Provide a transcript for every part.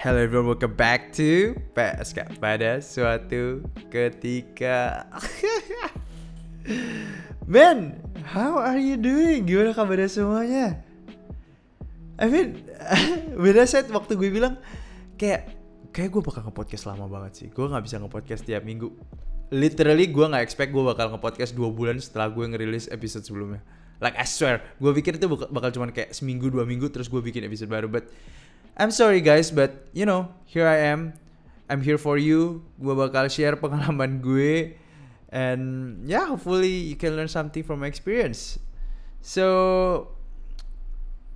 Hello everyone, welcome back to PSK pada suatu ketika. Man, how are you doing? Gimana kabarnya semuanya? I mean, beda set waktu gue bilang kayak kayak gue bakal nge-podcast lama banget sih. Gue nggak bisa nge-podcast tiap minggu. Literally gue nggak expect gue bakal nge-podcast dua bulan setelah gue ngerilis episode sebelumnya. Like I swear, gue pikir itu bakal cuman kayak seminggu dua minggu terus gue bikin episode baru. But I'm sorry guys, but you know, here I am. I'm here for you. Gue bakal share pengalaman gue. And yeah, hopefully you can learn something from my experience. So,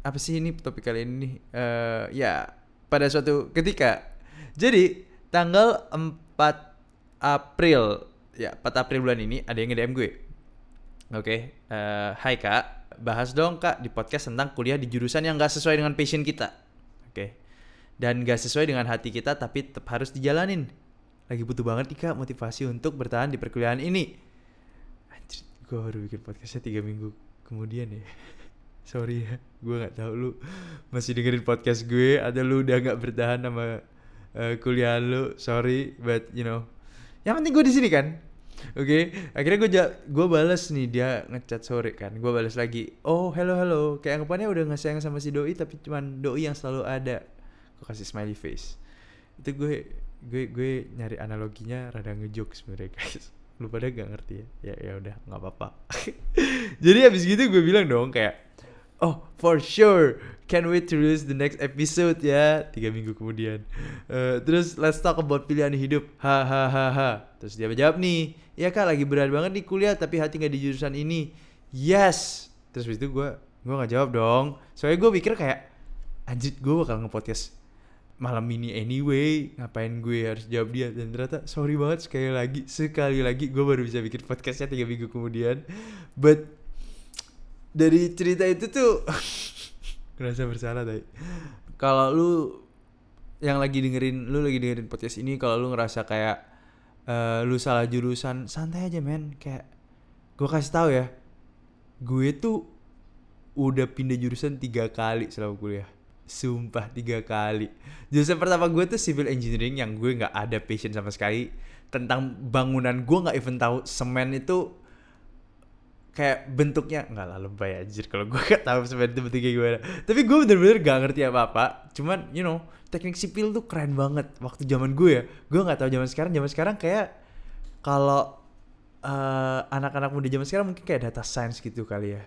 apa sih ini topik kali ini? Uh, ya, pada suatu ketika. Jadi, tanggal 4 April, ya 4 April bulan ini ada yang nge-DM gue. Oke, okay. uh, hai kak, bahas dong kak di podcast tentang kuliah di jurusan yang gak sesuai dengan passion kita. Oke. Dan gak sesuai dengan hati kita tapi tetap harus dijalanin. Lagi butuh banget nih kak motivasi untuk bertahan di perkuliahan ini. Anjir, gue baru bikin podcastnya 3 minggu kemudian ya. Sorry ya, gue gak tahu lu masih dengerin podcast gue atau lu udah gak bertahan sama uh, kuliah lu. Sorry, but you know. Yang penting gue di sini kan. Oke, okay. akhirnya gue gue balas nih dia ngechat sore kan, gue balas lagi. Oh hello hello, kayak anggapannya udah nggak sayang sama si doi tapi cuman doi yang selalu ada. Gue kasih smiley face. Itu gue gue gue nyari analoginya rada ngejok sebenarnya guys. Lu pada gak ngerti ya? Ya ya udah nggak apa-apa. Jadi abis gitu gue bilang dong kayak, oh for sure can't wait to release the next episode ya tiga minggu kemudian uh, terus let's talk about pilihan hidup hahaha terus dia jawab nih ya kak lagi berat banget nih kuliah tapi hati nggak di jurusan ini. Yes. Terus itu gue gue nggak jawab dong. Soalnya gue pikir kayak anjir gue bakal nge-podcast malam ini anyway. Ngapain gue harus jawab dia? Dan ternyata sorry banget sekali lagi sekali lagi gue baru bisa bikin podcastnya tiga minggu kemudian. But dari cerita itu tuh ngerasa bersalah tadi kalau lu yang lagi dengerin lu lagi dengerin podcast ini kalau lu ngerasa kayak uh, lu salah jurusan santai aja men. Kayak gue kasih tahu ya gue tuh udah pindah jurusan tiga kali selama kuliah. Sumpah tiga kali. Jurusan pertama gue tuh civil engineering yang gue nggak ada passion sama sekali. Tentang bangunan gue nggak even tahu semen itu kayak bentuknya nggak lah lebay anjir. Kalau gue gak tahu sebenarnya bentuknya gimana. Tapi gue bener-bener gak ngerti apa-apa. Cuman you know teknik sipil tuh keren banget waktu zaman gue ya. Gue nggak tahu zaman sekarang. Zaman sekarang kayak kalau uh, anak-anak muda zaman sekarang mungkin kayak data science gitu kali ya.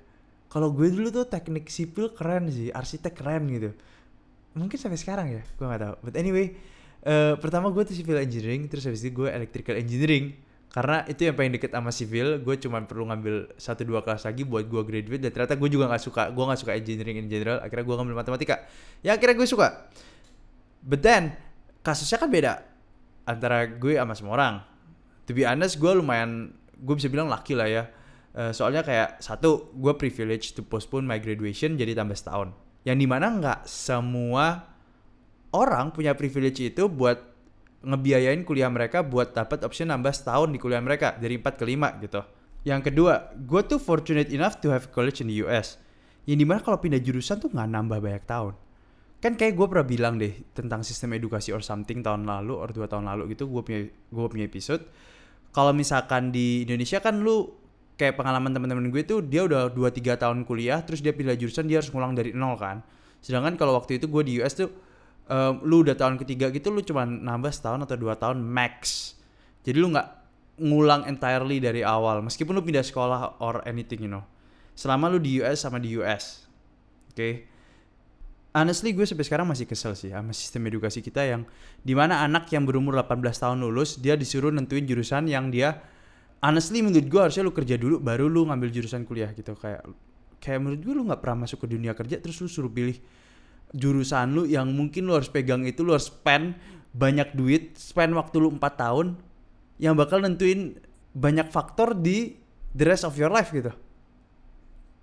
Kalau gue dulu tuh teknik sipil keren sih arsitek keren gitu. Mungkin sampai sekarang ya gue nggak tahu. But anyway uh, pertama gue tuh civil engineering terus habis itu gue electrical engineering karena itu yang paling deket sama civil gue cuma perlu ngambil satu dua kelas lagi buat gue graduate dan ternyata gue juga nggak suka gue nggak suka engineering in general akhirnya gue ngambil matematika. Ya akhirnya gue suka. But then kasusnya kan beda antara gue sama semua orang. To be honest gue lumayan gue bisa bilang laki lah ya. Uh, soalnya kayak satu gue privilege to postpone my graduation jadi tambah setahun. Yang di mana nggak semua orang punya privilege itu buat ngebiayain kuliah mereka buat dapat option nambah setahun di kuliah mereka dari 4 ke 5 gitu. Yang kedua, gue tuh fortunate enough to have college in the US. Yang di mana kalau pindah jurusan tuh nggak nambah banyak tahun. Kan kayak gue pernah bilang deh tentang sistem edukasi or something tahun lalu or dua tahun lalu gitu gue punya gue punya episode. Kalau misalkan di Indonesia kan lu kayak pengalaman teman-teman gue tuh dia udah 2 3 tahun kuliah terus dia pindah jurusan dia harus ngulang dari nol kan. Sedangkan kalau waktu itu gue di US tuh um, lu udah tahun ketiga gitu lu cuma nambah setahun atau dua tahun max. Jadi lu nggak ngulang entirely dari awal meskipun lu pindah sekolah or anything you know. Selama lu di US sama di US oke? Okay? honestly gue sampai sekarang masih kesel sih sama sistem edukasi kita yang di mana anak yang berumur 18 tahun lulus dia disuruh nentuin jurusan yang dia honestly menurut gue harusnya lu kerja dulu baru lu ngambil jurusan kuliah gitu. Kayak kayak menurut gue lu nggak pernah masuk ke dunia kerja terus lu suruh pilih jurusan lu yang mungkin lu harus pegang itu lu harus spend banyak duit, spend waktu lu 4 tahun yang bakal nentuin banyak faktor di the rest of your life gitu.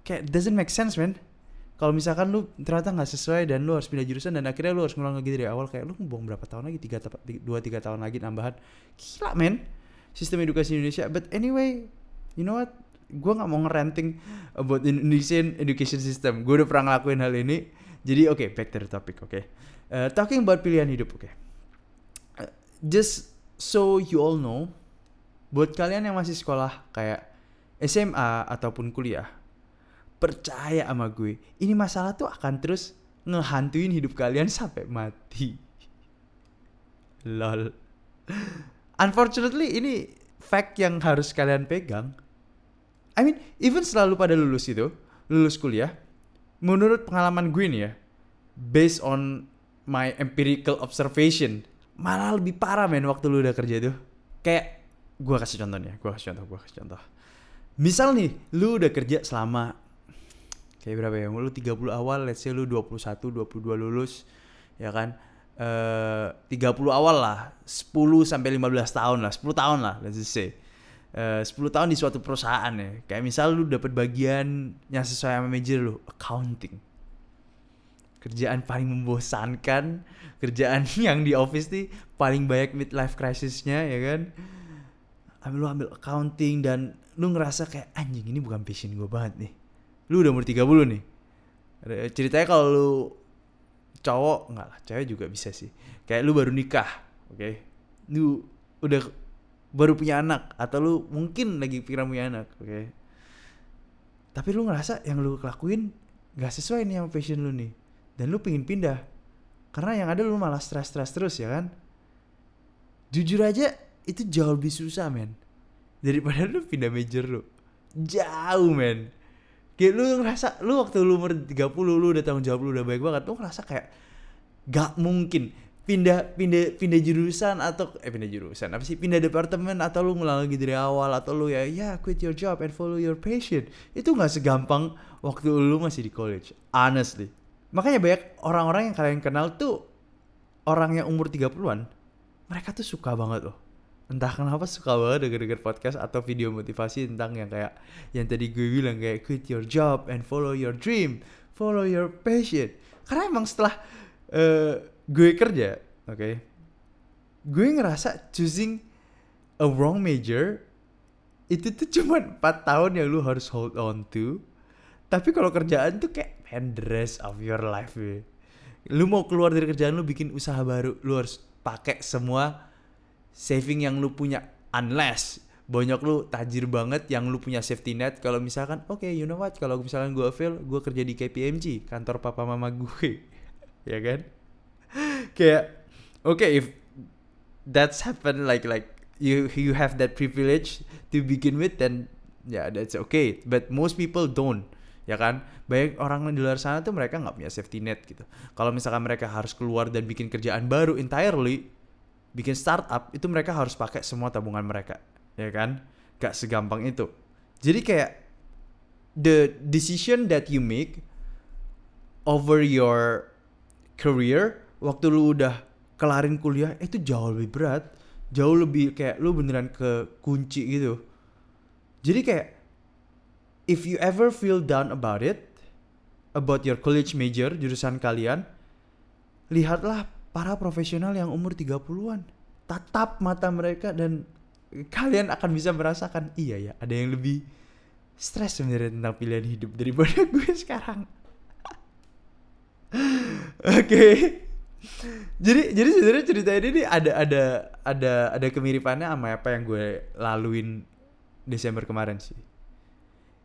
Kayak doesn't make sense, man. Kalau misalkan lu ternyata nggak sesuai dan lu harus pindah jurusan dan akhirnya lu harus ngulang lagi dari awal kayak lu buang berapa tahun lagi? Tiga dua tiga tahun lagi nambahan gila men sistem edukasi Indonesia. But anyway you know what? Gue nggak mau ngeranting about Indonesian education system. Gue udah pernah ngelakuin hal ini Jadi oke, okay, back to the topic, oke. Okay. Uh, talking about pilihan hidup, oke. Okay. Uh, just so you all know, buat kalian yang masih sekolah kayak SMA ataupun kuliah, percaya sama gue, ini masalah tuh akan terus ngehantuin hidup kalian sampai mati. Lol. Unfortunately ini fact yang harus kalian pegang. I mean, even selalu pada lulus itu, lulus kuliah, menurut pengalaman gue nih ya, based on my empirical observation, malah lebih parah men waktu lu udah kerja tuh. Kayak gue kasih contoh nih, ya, gue kasih contoh, gue kasih contoh. Misal nih, lu udah kerja selama kayak berapa ya? Lu 30 awal, let's say lu 21, 22 lulus, ya kan? uh, eh, 30 awal lah 10 sampai 15 tahun lah 10 tahun lah let's just say uh, 10 tahun di suatu perusahaan ya. Kayak misal lu dapat bagian yang sesuai sama major lu accounting. Kerjaan paling membosankan kerjaan yang di office nih paling banyak midlife crisisnya ya kan? Ambil lu ambil accounting dan lu ngerasa kayak anjing ini bukan passion gue banget nih. Lu udah umur 30 nih. Ceritanya kalau lu cowok enggak lah cewek juga bisa sih. Kayak lu baru nikah oke? Okay? lu udah baru punya anak atau lu mungkin lagi pikiran punya anak oke. Okay? tapi lu ngerasa yang lu lakuin gak sesuai nih sama passion lu nih dan lu pengen pindah. Karena yang ada lu malah stres-stres terus ya kan? Jujur aja itu jauh lebih susah men. Daripada lu pindah major lu. Jauh men. Kayak lu ngerasa lu waktu lu umur 30 lu udah tanggung jawab lu udah baik banget lu ngerasa kayak gak mungkin pindah pindah pindah jurusan atau eh pindah jurusan apa sih? Pindah departemen atau lu ngulang lagi dari awal atau lu ya ya quit your job and follow your passion. Itu nggak segampang waktu lu masih di college honestly. Makanya banyak orang-orang yang kalian kenal tuh orang yang umur 30-an mereka tuh suka banget loh. Entah kenapa suka banget denger-denger podcast atau video motivasi tentang yang kayak yang tadi gue bilang kayak quit your job and follow your dream, follow your passion. Karena emang setelah uh, gue kerja, oke, okay, gue ngerasa choosing a wrong major itu tuh cuma 4 tahun yang lu harus hold on to. Tapi kalau kerjaan tuh kayak man, the rest of your life, ya. Lu mau keluar dari kerjaan lu bikin usaha baru, lu harus pakai semua saving yang lu punya. Unless banyak lu tajir banget yang lu punya safety net. Kalau misalkan oke okay, you know what? Kalau misalkan gue fail gue kerja di KPMG kantor papa mama gue. Ya kan kayak oke okay, if that's happen like like you you have that privilege to begin with then ya yeah, that's okay. But most people don't ya kan? Banyak orang di luar sana tuh mereka nggak punya safety net gitu. Kalau misalkan mereka harus keluar dan bikin kerjaan baru entirely bikin startup itu mereka harus pakai semua tabungan mereka ya kan? Gak segampang itu. Jadi kayak the decision that you make over your career waktu lu udah kelarin kuliah itu jauh lebih berat jauh lebih kayak lu beneran ke kunci gitu jadi kayak if you ever feel down about it about your college major jurusan kalian lihatlah para profesional yang umur 30-an. Tatap mata mereka dan kalian akan bisa merasakan iya ya, ada yang lebih stres sebenarnya tentang pilihan hidup daripada gue sekarang. Oke. okay. Jadi jadi sebenarnya cerita ini nih ada ada ada ada kemiripannya sama apa yang gue laluin Desember kemarin sih.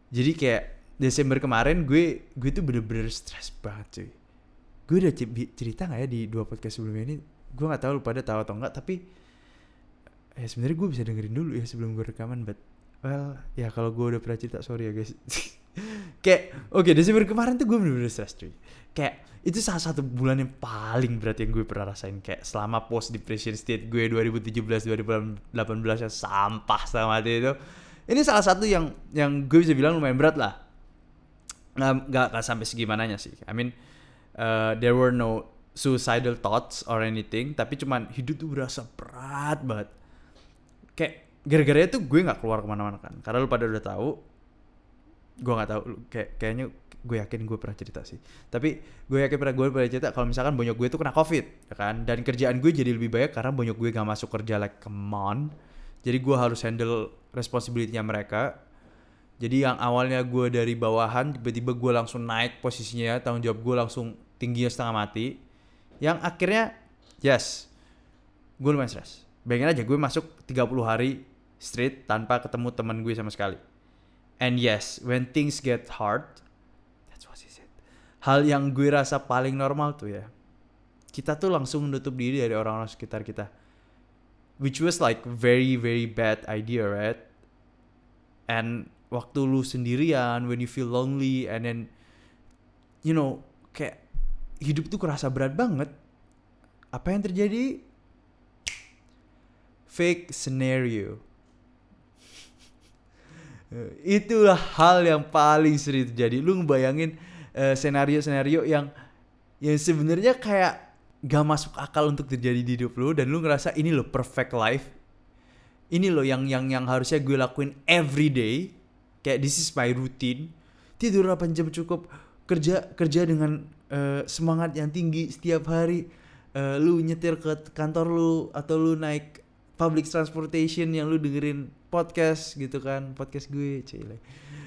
Jadi kayak Desember kemarin gue gue tuh bener-bener stres banget cuy. Gue udah cerita nggak ya di dua podcast sebelumnya ini? Gue nggak tahu lu pada tahu atau enggak tapi ya sebenarnya gue bisa dengerin dulu ya sebelum gue rekaman but well ya kalau gue udah pernah cerita sorry ya guys. Kayak oke okay, Desember kemarin tuh gue bener-bener stress cuy. Kayak itu salah satu bulan yang paling berat yang gue pernah rasain. Kayak selama post depression state gue 2017 2018 ya sampah sama itu ini salah satu yang yang gue bisa bilang lumayan berat lah. Nggak nggak sampai segimananya sih. I mean uh, there were no suicidal thoughts or anything tapi cuman hidup tuh berasa berat banget. Kayak gara-gara itu gue nggak keluar ke mana-mana kan. Karena lu pada udah tahu gue nggak tahu kayak kayaknya gue yakin gue pernah cerita sih. Tapi gue yakin pernah gue pernah cerita kalau misalkan bonyok gue tuh kena covid ya kan? Dan kerjaan gue jadi lebih banyak karena bonyok gue gak masuk kerja like come on. Jadi gue harus handle responsibility-nya mereka. Jadi yang awalnya gue dari bawahan tiba-tiba gue langsung naik posisinya tanggung jawab gue langsung tingginya setengah mati. Yang akhirnya yes gue lumayan stres. Bayangin aja gue masuk 30 hari straight tanpa ketemu teman gue sama sekali and yes when things get hard that's what she said. Hal yang gue rasa paling normal tuh ya kita tuh langsung menutup diri dari orang-orang sekitar kita. Which was like very very bad idea right? And waktu lu sendirian when you feel lonely and then you know kayak hidup tuh kerasa berat banget. Apa yang terjadi? Fake scenario itulah hal yang paling sering terjadi. Lu ngebayangin uh, senario-senario yang yang sebenarnya kayak gak masuk akal untuk terjadi di hidup lu dan lu ngerasa ini lo perfect life. Ini loh yang yang yang harusnya gue lakuin every day. Kayak this is my routine. Tidur 8 jam cukup. Kerja kerja dengan uh, semangat yang tinggi setiap hari. Uh, lu nyetir ke kantor lu atau lu naik public transportation yang lu dengerin podcast gitu kan podcast gue cile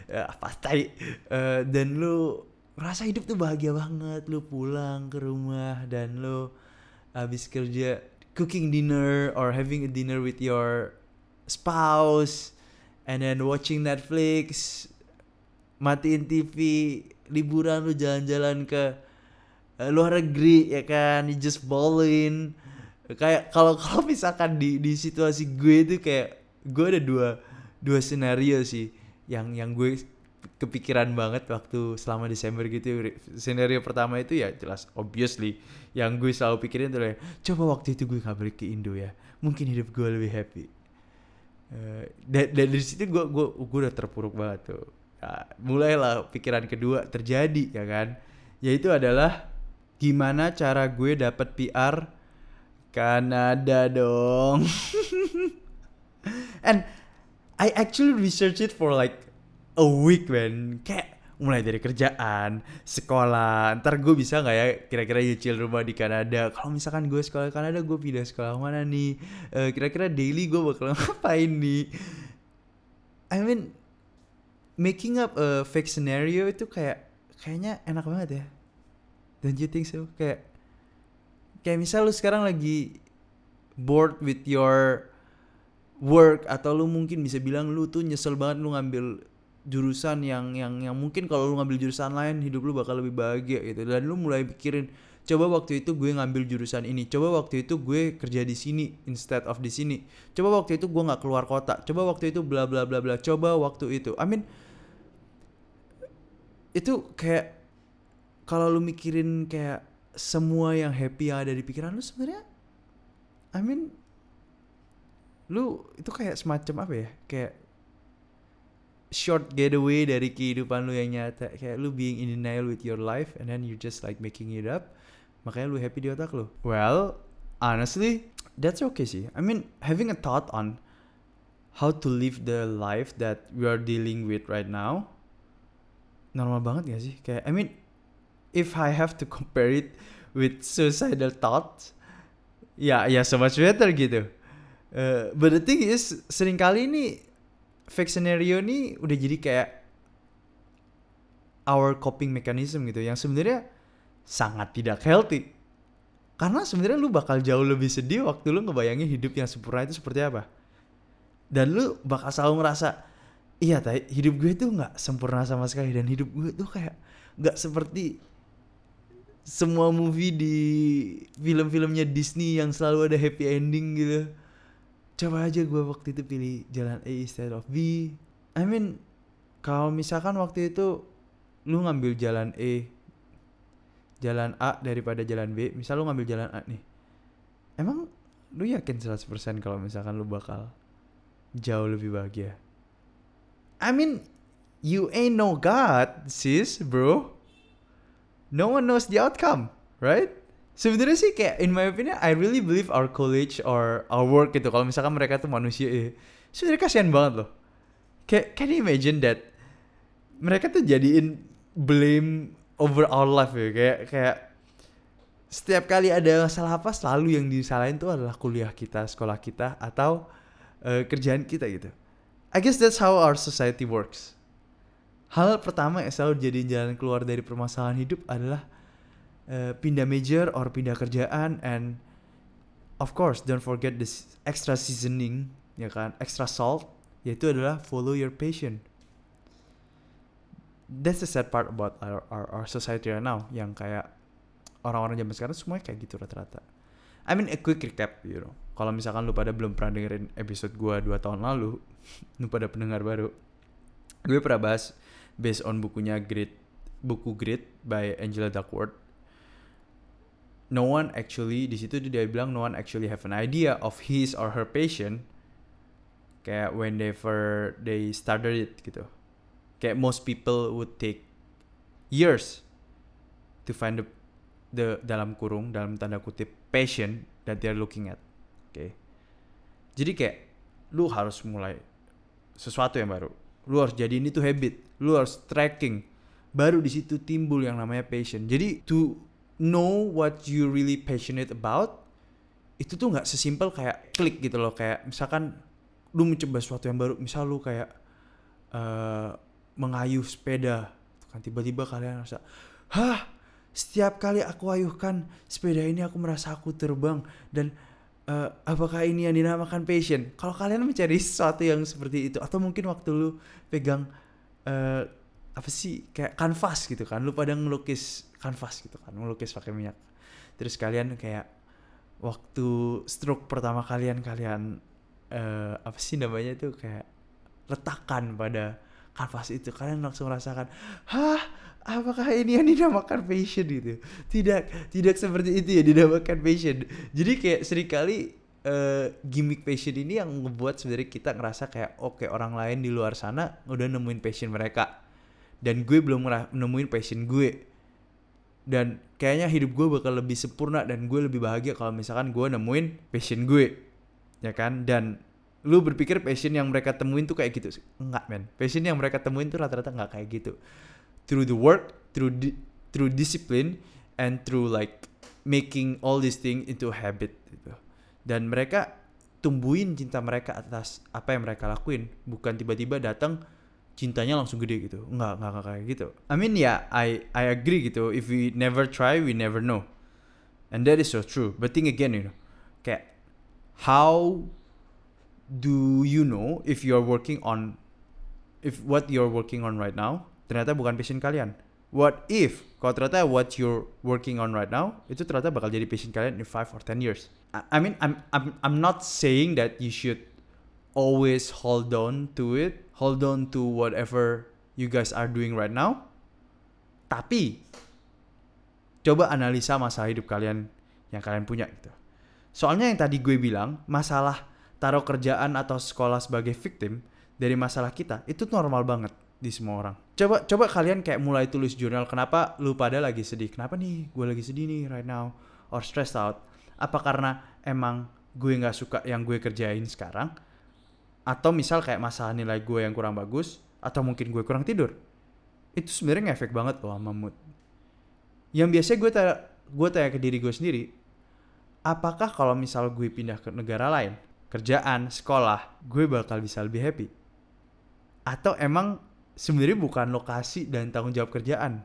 ya, apa tai uh, dan lu rasa hidup tuh bahagia banget lu pulang ke rumah dan lu habis kerja cooking dinner or having a dinner with your spouse and then watching Netflix matiin TV liburan lu jalan-jalan ke uh, luar negeri ya kan you just ballin kayak kalau kalau misalkan di di situasi gue itu kayak gue ada dua dua skenario sih yang yang gue kepikiran banget waktu selama Desember gitu. Skenario pertama itu ya jelas obviously yang gue selalu pikirin tuh coba waktu itu gue nggak balik ke Indo ya mungkin hidup gue lebih happy. Uh, dan, dan dari situ gue gue gue udah terpuruk banget tuh. Nah, mulailah pikiran kedua terjadi ya kan. Yaitu adalah gimana cara gue dapat PR Kanada dong and I actually research it for like a week man kayak mulai dari kerjaan, sekolah, ntar gue bisa nggak ya kira-kira nyicil rumah di Kanada. Kalau misalkan gue sekolah di Kanada, gue pindah sekolah mana nih? Uh, kira-kira daily gue bakal ngapain nih? I mean, making up a fake scenario itu kayak kayaknya enak banget ya. Don't you think so? Kayak kayak misal lu sekarang lagi bored with your work atau lu mungkin bisa bilang lu tuh nyesel banget lu ngambil jurusan yang yang yang mungkin kalau lu ngambil jurusan lain hidup lu bakal lebih bahagia gitu. Dan lu mulai pikirin coba waktu itu gue ngambil jurusan ini. Coba waktu itu gue kerja di sini instead of di sini. Coba waktu itu gue nggak keluar kota. Coba waktu itu bla bla bla bla. Coba waktu itu. I mean itu kayak kalau lu mikirin kayak semua yang happy yang ada di pikiran lu sebenarnya I mean lu itu kayak semacam apa ya? Kayak short getaway dari kehidupan lu yang nyata. Kayak lu being in denial with your life and then you just like making it up. Makanya lu happy di otak lu. Well honestly that's okay sih. I mean having a thought on how to live the life that we are dealing with right now normal banget gak sih? Kayak I mean if I have to compare it with suicidal thoughts ya ya so much better gitu Uh, but the thing is kali ini fake scenario ini udah jadi kayak our coping mechanism gitu yang sebenarnya sangat tidak healthy. Karena sebenarnya lu bakal jauh lebih sedih waktu lu ngebayangin hidup yang sempurna itu seperti apa. Dan lu bakal selalu ngerasa iya tay, hidup gue tuh nggak sempurna sama sekali dan hidup gue tuh kayak nggak seperti semua movie di film-filmnya Disney yang selalu ada happy ending gitu. Coba aja gue waktu itu pilih jalan A instead of B. I mean kalau misalkan waktu itu lu ngambil jalan E jalan A daripada jalan B misal lu ngambil jalan A nih emang lu yakin 100% kalau misalkan lu bakal jauh lebih bahagia? I mean you ain't no God sis bro no one knows the outcome right? Sebenarnya sih kayak in my opinion I really believe our college or our work gitu. Kalau misalkan mereka tuh manusia eh, sebenarnya kasihan banget loh. Kayak can you imagine that mereka tuh jadiin blame over our life ya? Kayak kayak setiap kali ada masalah apa selalu yang disalahin tuh adalah kuliah kita sekolah kita atau uh, kerjaan kita gitu. I guess that's how our society works hal pertama yang selalu jadi jalan keluar dari permasalahan hidup adalah uh, pindah major or pindah kerjaan and of course don't forget this extra seasoning ya kan? Extra salt yaitu adalah follow your passion. That's the sad part about our, our, our society right now yang kayak orang-orang zaman sekarang semuanya kayak gitu rata-rata. I mean a quick recap you know. Kalau misalkan lu pada belum pernah dengerin episode gua dua tahun lalu lu pada pendengar baru gue pernah bahas based on bukunya Grit buku Grit by Angela Duckworth. No one actually di situ dia bilang no one actually have an idea of his or her passion. Kayak whenever they started it gitu. Kayak most people would take years to find the, the dalam kurung dalam tanda kutip passion that they're looking at. Oke okay. jadi kayak lu harus mulai sesuatu yang baru lu harus jadi ini tuh habit lu harus tracking. Baru di situ timbul yang namanya passion. Jadi to know what you really passionate about itu tuh nggak sesimpel kayak klik gitu loh. Kayak misalkan lu mencoba sesuatu yang baru misal lu kayak uh, mengayuh sepeda kan tiba-tiba kalian merasa hah setiap kali aku ayuhkan sepeda ini aku merasa aku terbang dan uh, apakah ini yang dinamakan passion? Kalau kalian mencari sesuatu yang seperti itu atau mungkin waktu lu pegang uh, apa sih kayak kanvas gitu kan, lu pada ngelukis kanvas gitu kan, ngelukis pakai minyak. Terus kalian kayak waktu stroke pertama kalian kalian uh, apa sih namanya itu kayak letakkan pada kanvas itu kalian langsung merasakan hah? Apakah ini yang dinamakan passion gitu? Tidak tidak seperti itu ya dinamakan passion jadi kayak sering kali uh, gimmick passion ini yang ngebuat sebenarnya kita ngerasa kayak oke okay, orang lain di luar sana udah nemuin passion mereka. Dan gue belum nemuin passion gue. Dan kayaknya hidup gue bakal lebih sempurna dan gue lebih bahagia kalau misalkan gue nemuin passion gue. Ya kan? Dan lu berpikir passion yang mereka temuin tuh kayak gitu enggak men. Passion yang mereka temuin tuh rata-rata nggak kayak gitu. Through the work through di through discipline and through like making all these things into habit gitu. Dan mereka tumbuhin cinta mereka atas apa yang mereka lakuin. Bukan tiba-tiba datang cintanya langsung gede gitu. Nggak nggak kayak gitu. I mean ya yeah, I I agree gitu. If we never try we never know. And that is so true. But think again you know. Kayak how do you know if you're working on if what you're working on right now ternyata bukan passion kalian. What if kalau ternyata what you're working on right now itu ternyata bakal jadi passion kalian in 5 or 10 years. I, I mean I'm I'm I'm not saying that you should always hold on to it, hold on to whatever you guys are doing right now. Tapi coba analisa masa hidup kalian yang kalian punya gitu. Soalnya yang tadi gue bilang, masalah taruh kerjaan atau sekolah sebagai victim dari masalah kita itu normal banget di semua orang. Coba coba kalian kayak mulai tulis jurnal kenapa lu pada lagi sedih? Kenapa nih gue lagi sedih nih right now or stressed out? Apa karena emang gue nggak suka yang gue kerjain sekarang? Atau misal kayak masalah nilai gue yang kurang bagus atau mungkin gue kurang tidur? Itu sebenarnya ngefek banget loh sama mood. Yang biasanya gue tanya, gue tanya ke diri gue sendiri, apakah kalau misal gue pindah ke negara lain, kerjaan, sekolah, gue bakal bisa lebih happy? Atau emang sebenarnya bukan lokasi dan tanggung jawab kerjaan?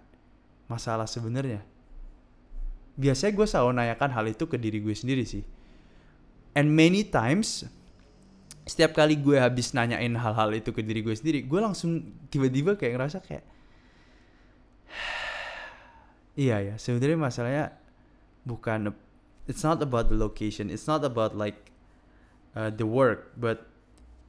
Masalah sebenarnya. Biasanya gue selalu nanyakan hal itu ke diri gue sendiri sih. And many times setiap kali gue habis nanyain hal-hal itu ke diri gue sendiri gue langsung tiba-tiba kayak ngerasa kayak iya ya sebenarnya masalahnya bukan it's not about the location it's not about like uh, the work but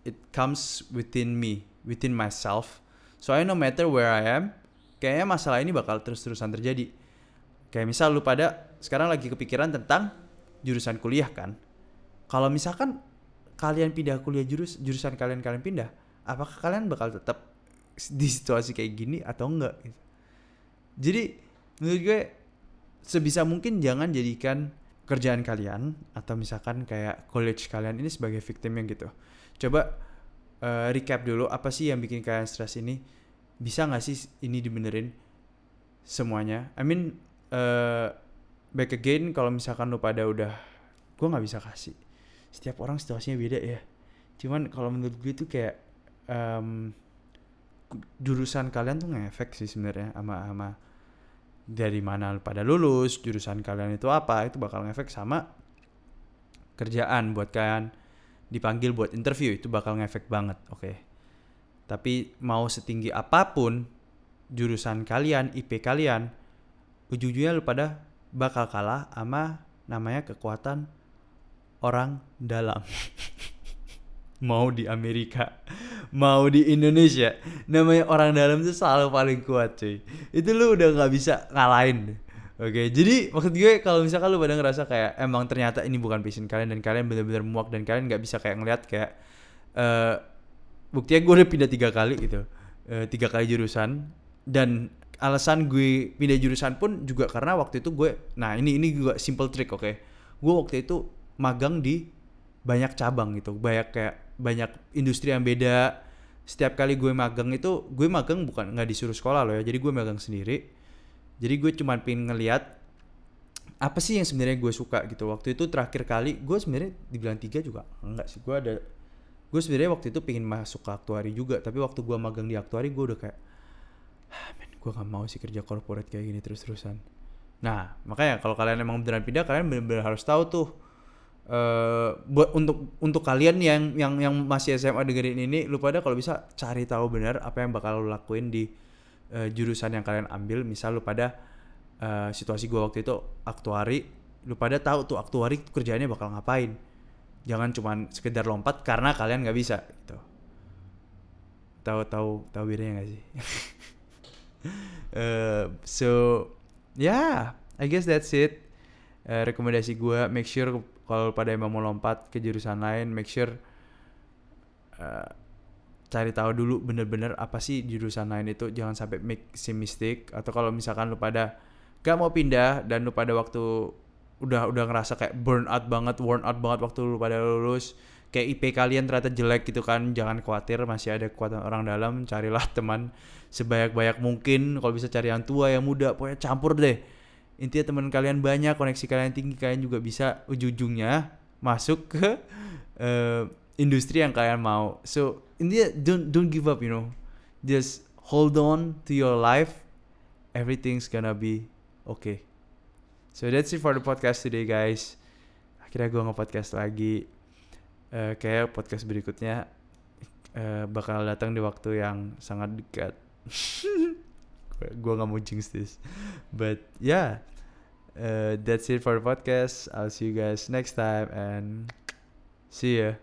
it comes within me within myself So I no matter where I am, kayaknya masalah ini bakal terus-terusan terjadi. Kayak misal lu pada sekarang lagi kepikiran tentang jurusan kuliah kan. Kalau misalkan kalian pindah kuliah jurus jurusan kalian kalian pindah, apakah kalian bakal tetap di situasi kayak gini atau enggak gitu. Jadi menurut gue sebisa mungkin jangan jadikan kerjaan kalian atau misalkan kayak college kalian ini sebagai victim yang gitu. Coba uh, recap dulu apa sih yang bikin kalian stres ini? Bisa nggak sih ini dibenerin semuanya? I mean uh, back again kalau misalkan lu pada udah gue nggak bisa kasih. Setiap orang situasinya beda ya. Cuman kalau menurut gue itu kayak um, jurusan kalian tuh ngefek sih sebenarnya sama sama dari mana pada lulus jurusan kalian itu apa itu bakal ngefek sama kerjaan buat kalian dipanggil buat interview itu bakal ngefek banget oke okay. tapi mau setinggi apa pun jurusan kalian IP kalian ujung-ujungnya lu pada bakal kalah sama namanya kekuatan orang dalam mau di Amerika mau di Indonesia. Namanya orang dalam itu selalu paling kuat cuy. Itu lu udah nggak bisa ngalahin. Oke, jadi maksud gue kalau misalkan lu pada ngerasa kayak emang ternyata ini bukan passion kalian dan kalian benar-benar muak dan kalian nggak bisa kayak ngeliat kayak uh, buktinya gue udah pindah tiga kali gitu, uh, tiga kali jurusan. Dan alasan gue pindah jurusan pun juga karena waktu itu gue, nah ini ini juga simple trick oke, okay? gue waktu itu magang di banyak cabang gitu, banyak kayak banyak industri yang beda. Setiap kali gue magang itu gue magang bukan nggak disuruh sekolah loh ya. Jadi gue magang sendiri. Jadi gue cuma pengen ngeliat apa sih yang sebenarnya gue suka gitu. Waktu itu terakhir kali gue sebenarnya dibilang tiga juga? Enggak sih gue ada gue sebenarnya waktu itu pengen masuk ke aktuari juga. Tapi waktu gue magang di aktuari gue udah kayak ah, men gue gak mau sih kerja corporate kayak gini terus terusan nah makanya kalau kalian emang beneran pindah kalian bener-bener harus tahu tuh uh, buat untuk untuk kalian yang yang yang masih SMA dengerin ini lu pada kalau bisa cari tahu benar apa yang bakal lu lakuin di uh, jurusan yang kalian ambil. Misal lu pada uh, situasi gua waktu itu aktuari lu pada tahu tuh aktuari kerjanya bakal ngapain. Jangan cuman sekedar lompat karena kalian nggak bisa gitu. Tahu tahu tahu bedanya gak sih? Uh, so yeah I guess that's it. Uh, rekomendasi gue make sure kalau pada emang mau lompat ke jurusan lain make sure uh, cari tahu dulu bener-bener apa sih jurusan lain itu. Jangan sampai make si mistake. Atau kalau misalkan lu pada gak mau pindah dan lu pada waktu udah udah ngerasa kayak burn out banget worn out banget waktu lu pada lulus kayak IP kalian ternyata jelek gitu kan jangan khawatir masih ada kekuatan orang dalam carilah teman sebanyak-banyak mungkin. Kalau bisa cari yang tua yang muda pokoknya campur deh intinya teman kalian banyak koneksi kalian tinggi kalian juga bisa ujung-ujungnya masuk ke uh, industri yang kalian mau. So intinya don't don't give up you know. Just hold on to your life. Everything's gonna be okay. So that's it for the podcast today guys. Akhirnya gue nge-podcast lagi. Uh, kayak podcast berikutnya uh, bakal datang di waktu yang sangat dekat gue gak mau jinx this. But yeah. Uh, that's it for the podcast. I'll see you guys next time and see ya